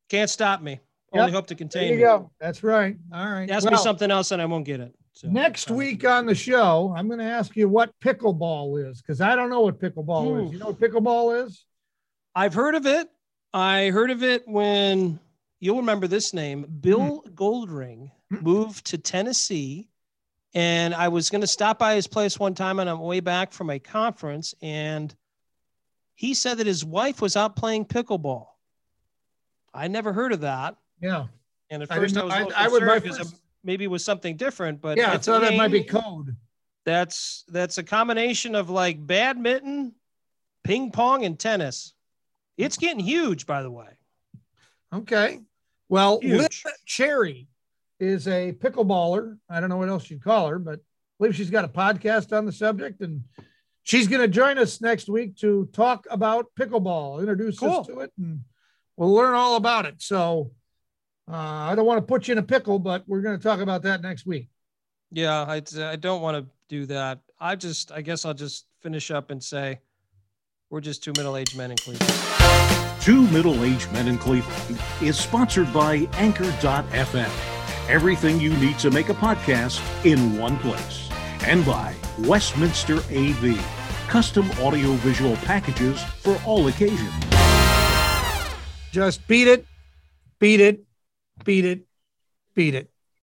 Speaker 1: can't stop me.
Speaker 2: Yep.
Speaker 1: Only hope to
Speaker 2: There
Speaker 1: contain
Speaker 2: you
Speaker 1: me.
Speaker 2: go. That's right. All right.
Speaker 1: Ask me something else and I won't get it. So,
Speaker 2: Next week on the show, I'm going to ask you what pickleball is because I don't know what pickleball is.
Speaker 1: Hmm.
Speaker 2: You know what pickleball is?
Speaker 1: I've heard of it. I heard of it when you'll remember this name, Bill Goldring moved to Tennessee. And I was going to stop by his place one time on my way back from a conference. And he said that his wife was out playing pickleball. I never heard of that.
Speaker 2: Yeah.
Speaker 1: And at
Speaker 2: I
Speaker 1: first I, was a
Speaker 2: I- I would- my
Speaker 1: concerned because maybe it was something different. But
Speaker 2: yeah. I thought that might be code.
Speaker 1: That's that's a combination of like badminton, ping pong, and tennis. It's getting huge, by the way.
Speaker 2: Okay. Well. Cherry is a pickleballer. I don't know what else you'd call her, but I believe she's got a podcast on the subject and she's going to join us next week to talk about pickleball, introduce
Speaker 1: Cool.
Speaker 2: us to it, and we'll learn all about it. So uh, I don't want to put you in a pickle, but we're going to talk about that next week.
Speaker 1: Yeah, I, I don't want to do that. I just, I guess I'll just finish up and say we're just two middle aged men in Cleveland.
Speaker 3: Two Middle Aged Men in Cleveland is sponsored by Anchor.fm. Everything you need to make a podcast in one place. And by Westminster AV, custom audiovisual packages for all occasions.
Speaker 2: Just beat it, beat it, beat it, beat it.